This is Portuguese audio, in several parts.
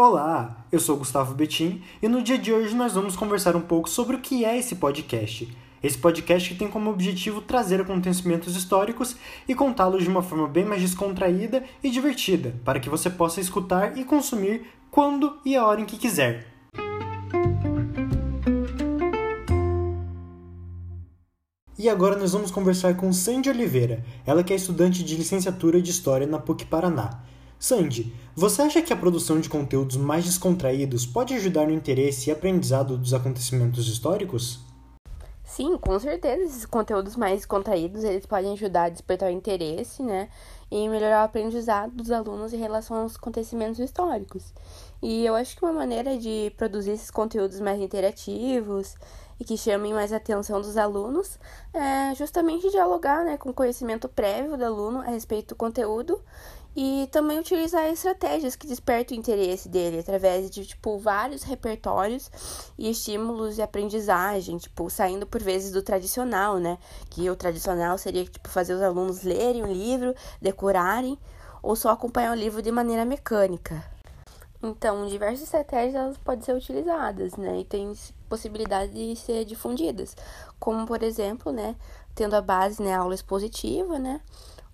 Olá, eu sou Gustavo Betim e no dia de hoje nós vamos conversar um pouco sobre o que é esse podcast. Esse podcast tem como objetivo trazer acontecimentos históricos e contá-los de uma forma bem mais descontraída e divertida, para que você possa escutar e consumir quando e a hora em que quiser. E agora nós vamos conversar com Sandy Oliveira, ela que é estudante de licenciatura de História na PUC Paraná. Sandy, você acha que a produção de conteúdos mais descontraídos pode ajudar no interesse e aprendizado dos acontecimentos históricos? Sim, com certeza. Esses conteúdos mais descontraídos, eles podem ajudar a despertar o interesse, né? E melhorar o aprendizado dos alunos em relação aos acontecimentos históricos. E eu acho que uma maneira de produzir esses conteúdos mais interativos e que chamem mais atenção dos alunos é justamente dialogar né, com o conhecimento prévio do aluno a respeito do conteúdo e também utilizar estratégias que despertam o interesse dele através de tipo vários repertórios e estímulos de aprendizagem, tipo saindo por vezes do tradicional, né? Que o tradicional seria tipo fazer os alunos lerem o livro, decorarem ou só acompanhar o livro de maneira mecânica. Então, diversas estratégias podem ser utilizadas, né? E tem possibilidade de ser difundidas, como por exemplo, né, tendo a base, né, aula expositiva, né?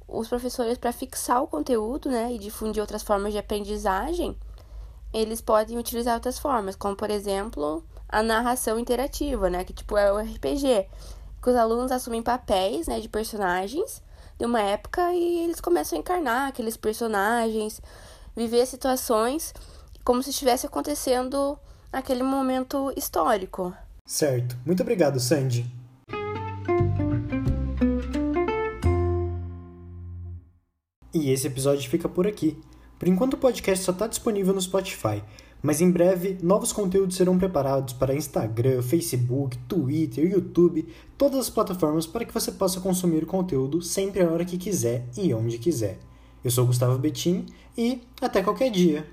Os professores para fixar o conteúdo, né, e difundir outras formas de aprendizagem, eles podem utilizar outras formas, como por exemplo, a narração interativa, né, que tipo é o RPG, que os alunos assumem papéis, né, de personagens de uma época e eles começam a encarnar aqueles personagens, viver situações como se estivesse acontecendo naquele momento histórico. Certo. Muito obrigado, Sandy. E esse episódio fica por aqui. Por enquanto o podcast só está disponível no Spotify, mas em breve novos conteúdos serão preparados para Instagram, Facebook, Twitter, YouTube, todas as plataformas para que você possa consumir o conteúdo sempre a hora que quiser e onde quiser. Eu sou Gustavo Betim e até qualquer dia!